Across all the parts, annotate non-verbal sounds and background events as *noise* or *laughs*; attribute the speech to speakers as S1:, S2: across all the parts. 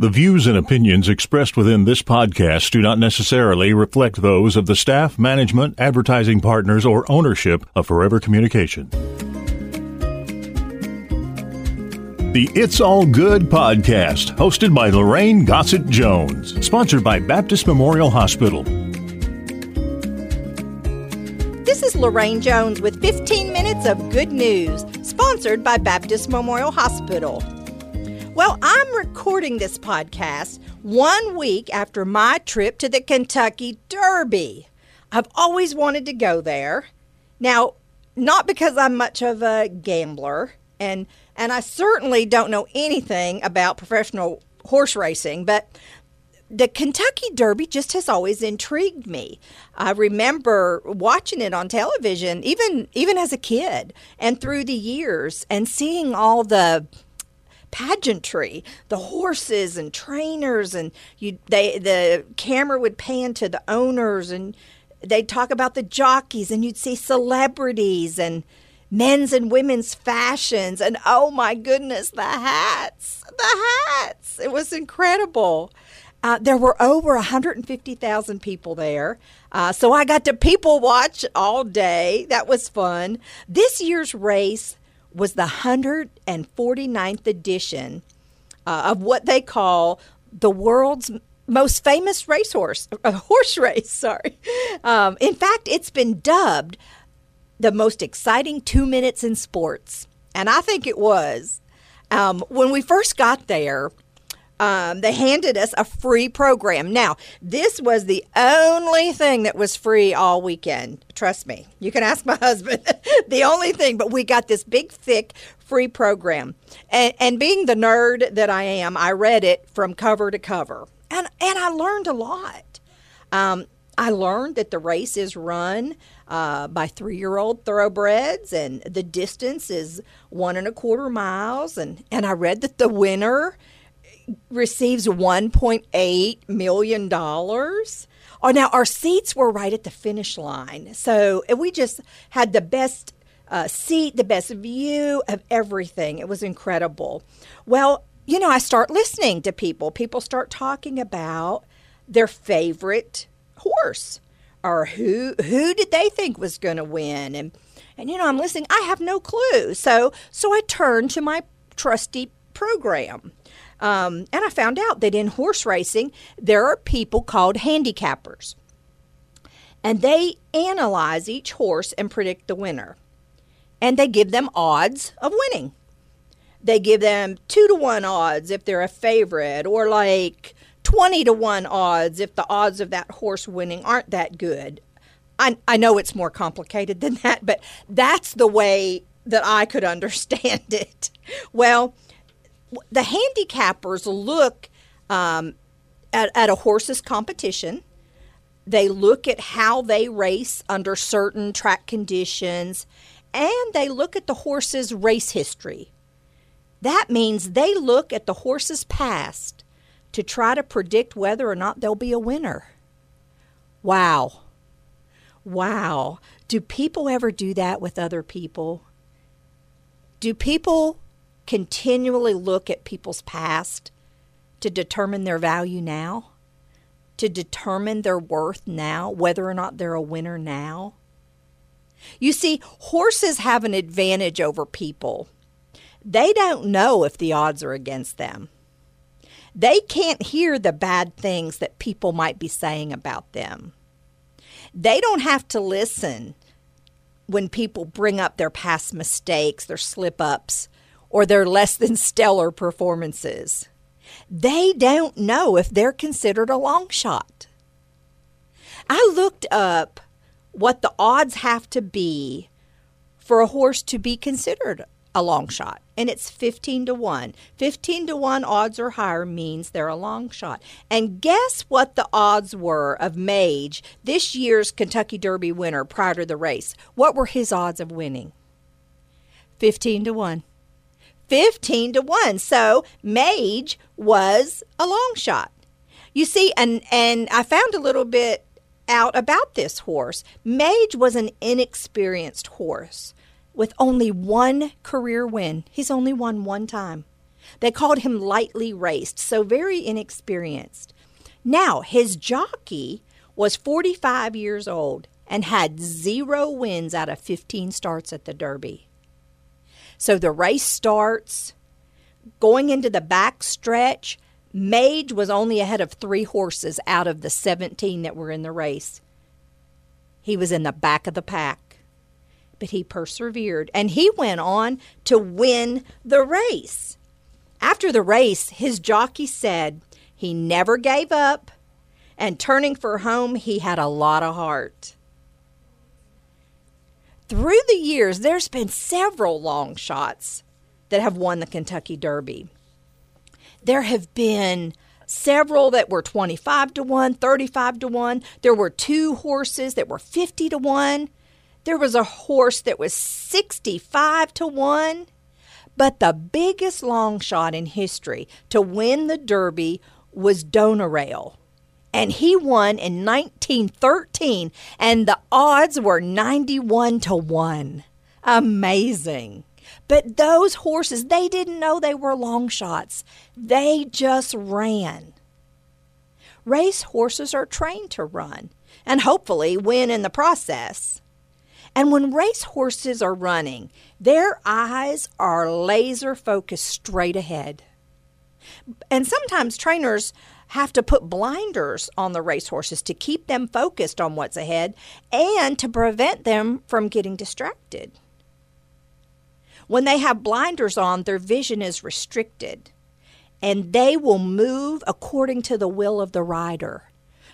S1: The views and opinions expressed within this podcast do not necessarily reflect those of the staff, management, advertising partners, or ownership of Forever Communication. The It's All Good podcast, hosted by Lorraine Gossett Jones, sponsored by Baptist Memorial Hospital.
S2: This is Lorraine Jones with 15 minutes of good news, sponsored by Baptist Memorial Hospital. Well, I'm recording this podcast one week after my trip to the Kentucky Derby. I've always wanted to go there. Now, not because I'm much of a gambler, and and I certainly don't know anything about professional horse racing, but the Kentucky Derby just has always intrigued me. I remember watching it on television, even even as a kid, and through the years, and seeing all the pageantry, the horses and trainers, and you they the camera would pan to the owners, and they'd talk about the jockeys, and you'd see celebrities and men's and women's fashions, and oh my goodness, the hats, the hats! It was incredible. Uh, there were over 150,000 people there. Uh, so I got to people watch all day. That was fun. This year's race was the 149th edition uh, of what they call the world's most famous racehorse, a horse race, *laughs* sorry. Um, in fact, it's been dubbed the most exciting two minutes in sports. And I think it was. Um, when we first got there, um, they handed us a free program. Now, this was the only thing that was free all weekend. Trust me. You can ask my *laughs* husband. *laughs* the only thing, but we got this big, thick free program. And, and being the nerd that I am, I read it from cover to cover. And, and I learned a lot. Um, I learned that the race is run uh, by three year old thoroughbreds, and the distance is one and a quarter miles. And, and I read that the winner receives $1.8 million. Oh, now our seats were right at the finish line. So we just had the best uh, seat, the best view of everything. It was incredible. Well, you know, I start listening to people. People start talking about their favorite horse or who who did they think was going to win and and you know, I'm listening. I have no clue. So so I turn to my trusty program. Um, and I found out that in horse racing, there are people called handicappers. And they analyze each horse and predict the winner. And they give them odds of winning. They give them two to one odds if they're a favorite, or like 20 to one odds if the odds of that horse winning aren't that good. I, I know it's more complicated than that, but that's the way that I could *laughs* understand it. Well, the handicappers look um, at, at a horse's competition. They look at how they race under certain track conditions, and they look at the horse's race history. That means they look at the horse's past to try to predict whether or not they'll be a winner. Wow. Wow. Do people ever do that with other people? Do people continually look at people's past to determine their value now, to determine their worth now, whether or not they're a winner now. You see, horses have an advantage over people. They don't know if the odds are against them. They can't hear the bad things that people might be saying about them. They don't have to listen when people bring up their past mistakes, their slip ups, or their less than stellar performances. They don't know if they're considered a long shot. I looked up what the odds have to be for a horse to be considered a long shot, and it's 15 to 1. 15 to 1 odds or higher means they're a long shot. And guess what the odds were of Mage, this year's Kentucky Derby winner prior to the race? What were his odds of winning? 15 to 1. 15 to 1. So Mage was a long shot. You see, and, and I found a little bit out about this horse. Mage was an inexperienced horse with only one career win. He's only won one time. They called him lightly raced, so very inexperienced. Now, his jockey was 45 years old and had zero wins out of 15 starts at the Derby. So the race starts. Going into the back stretch, Mage was only ahead of three horses out of the 17 that were in the race. He was in the back of the pack, but he persevered and he went on to win the race. After the race, his jockey said he never gave up, and turning for home, he had a lot of heart. Through the years, there's been several long shots that have won the Kentucky Derby. There have been several that were 25 to 1, 35 to 1. There were two horses that were 50 to 1. There was a horse that was 65 to 1. But the biggest long shot in history to win the Derby was Donerail. And he won in 1913, and the odds were 91 to 1. Amazing. But those horses, they didn't know they were long shots. They just ran. Race horses are trained to run and hopefully win in the process. And when race horses are running, their eyes are laser focused straight ahead. And sometimes trainers have to put blinders on the racehorses to keep them focused on what's ahead and to prevent them from getting distracted. When they have blinders on, their vision is restricted and they will move according to the will of the rider,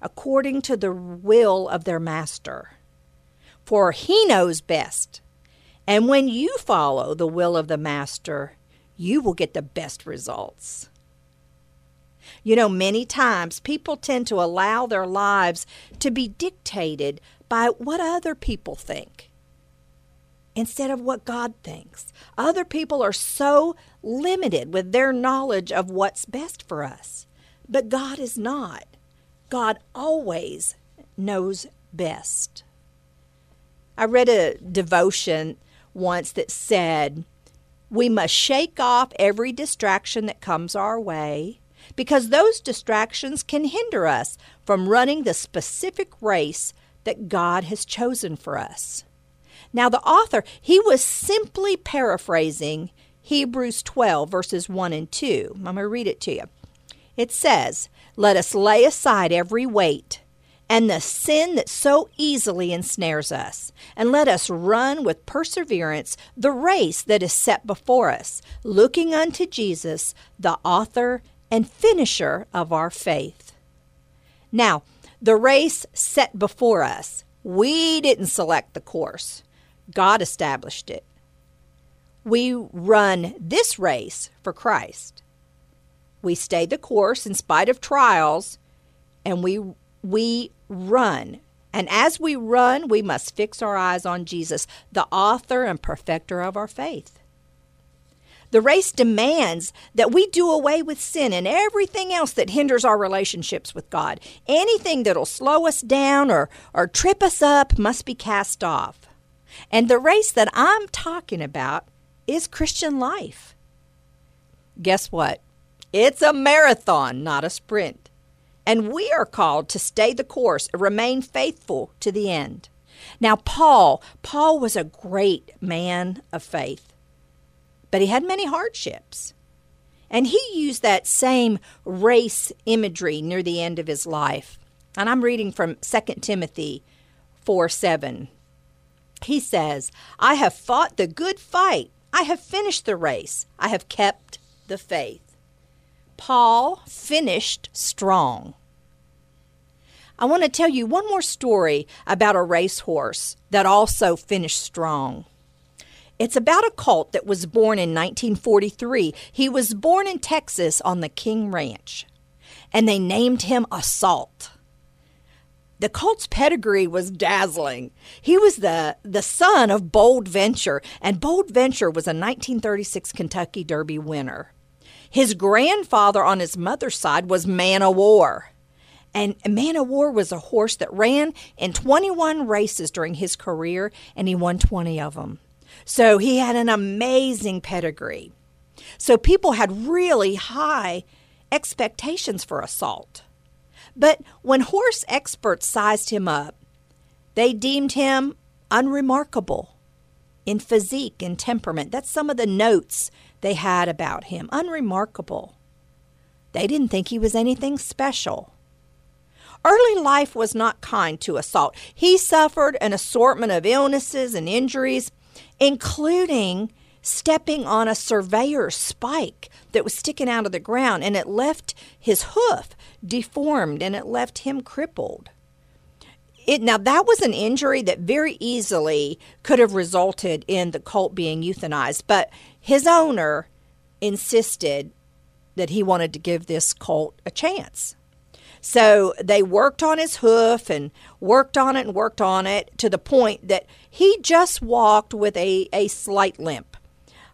S2: according to the will of their master. For he knows best. And when you follow the will of the master, you will get the best results. You know, many times people tend to allow their lives to be dictated by what other people think instead of what God thinks. Other people are so limited with their knowledge of what's best for us, but God is not. God always knows best. I read a devotion once that said, We must shake off every distraction that comes our way because those distractions can hinder us from running the specific race that God has chosen for us. Now, the author, he was simply paraphrasing Hebrews 12, verses 1 and 2. I'm going to read it to you. It says, Let us lay aside every weight and the sin that so easily ensnares us, and let us run with perseverance the race that is set before us, looking unto Jesus, the author and finisher of our faith. Now, the race set before us, we didn't select the course. God established it. We run this race for Christ. We stay the course in spite of trials, and we we run. And as we run, we must fix our eyes on Jesus, the author and perfecter of our faith. The race demands that we do away with sin and everything else that hinders our relationships with God. Anything that'll slow us down or, or trip us up must be cast off. And the race that I'm talking about is Christian life. Guess what? It's a marathon, not a sprint. And we are called to stay the course remain faithful to the end. Now, Paul, Paul was a great man of faith, but he had many hardships. And he used that same race imagery near the end of his life. And I'm reading from 2 Timothy 4 7 he says, I have fought the good fight. I have finished the race. I have kept the faith. Paul finished strong. I want to tell you one more story about a racehorse that also finished strong. It's about a colt that was born in 1943. He was born in Texas on the King Ranch, and they named him Assault. The Colt's pedigree was dazzling. He was the, the son of Bold Venture, and Bold Venture was a 1936 Kentucky Derby winner. His grandfather on his mother's side was Man o' War. And Man o' War was a horse that ran in 21 races during his career, and he won 20 of them. So he had an amazing pedigree. So people had really high expectations for assault. But when horse experts sized him up, they deemed him unremarkable in physique and temperament. That's some of the notes they had about him. Unremarkable. They didn't think he was anything special. Early life was not kind to Assault. He suffered an assortment of illnesses and injuries, including stepping on a surveyor's spike that was sticking out of the ground, and it left his hoof deformed and it left him crippled. It, now, that was an injury that very easily could have resulted in the colt being euthanized, but his owner insisted that he wanted to give this colt a chance. So they worked on his hoof and worked on it and worked on it to the point that he just walked with a, a slight limp.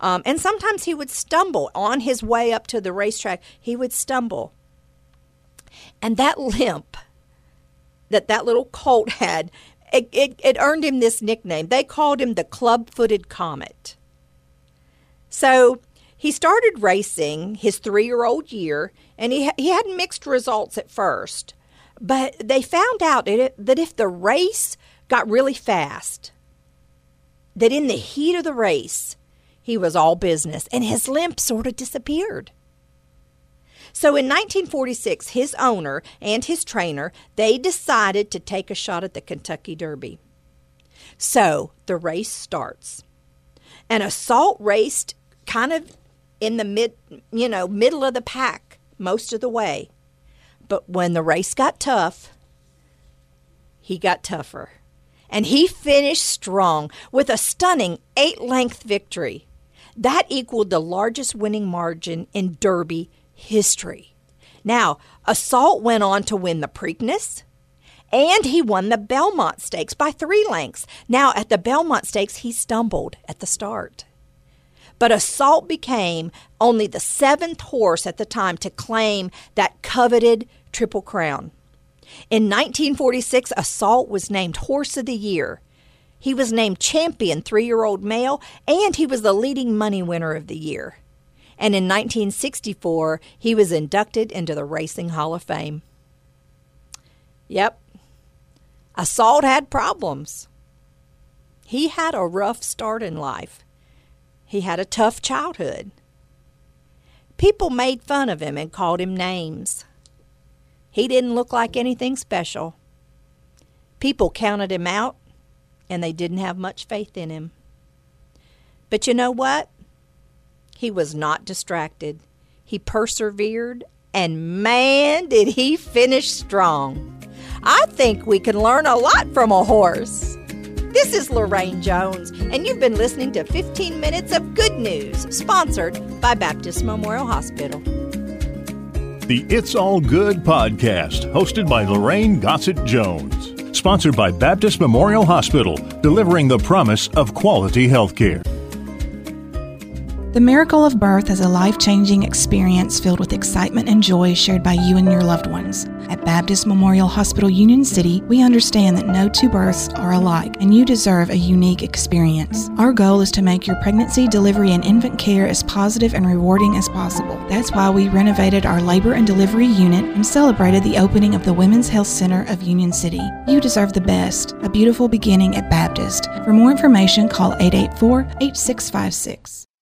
S2: Um, and sometimes he would stumble on his way up to the racetrack. He would stumble. And that limp that that little colt had, it, it, it earned him this nickname. They called him the club footed comet. So he started racing his three year old year, and he, he had mixed results at first. But they found out that if the race got really fast, that in the heat of the race, he was all business, and his limp sort of disappeared. So in 1946, his owner and his trainer, they decided to take a shot at the Kentucky Derby. So the race starts. And Assault raced kind of in the mid, you know, middle of the pack most of the way. But when the race got tough, he got tougher. And he finished strong with a stunning eight length victory. That equaled the largest winning margin in Derby history. Now, Assault went on to win the Preakness, and he won the Belmont Stakes by three lengths. Now, at the Belmont Stakes, he stumbled at the start. But Assault became only the seventh horse at the time to claim that coveted Triple Crown. In 1946, Assault was named Horse of the Year. He was named Champion Three Year Old Male, and he was the leading money winner of the year. And in 1964, he was inducted into the Racing Hall of Fame. Yep, Assault had problems. He had a rough start in life. He had a tough childhood. People made fun of him and called him names. He didn't look like anything special. People counted him out, and they didn't have much faith in him. But you know what? He was not distracted. He persevered, and man, did he finish strong. I think we can learn a lot from a horse. This is Lorraine Jones, and you've been listening to 15 Minutes of Good News, sponsored by Baptist Memorial Hospital.
S1: The It's All Good podcast, hosted by Lorraine Gossett Jones, sponsored by Baptist Memorial Hospital, delivering the promise of quality health care.
S3: The miracle of birth is a life changing experience filled with excitement and joy shared by you and your loved ones. At Baptist Memorial Hospital Union City, we understand that no two births are alike and you deserve a unique experience. Our goal is to make your pregnancy, delivery, and infant care as positive and rewarding as possible. That's why we renovated our labor and delivery unit and celebrated the opening of the Women's Health Center of Union City. You deserve the best, a beautiful beginning at Baptist. For more information, call 884 8656.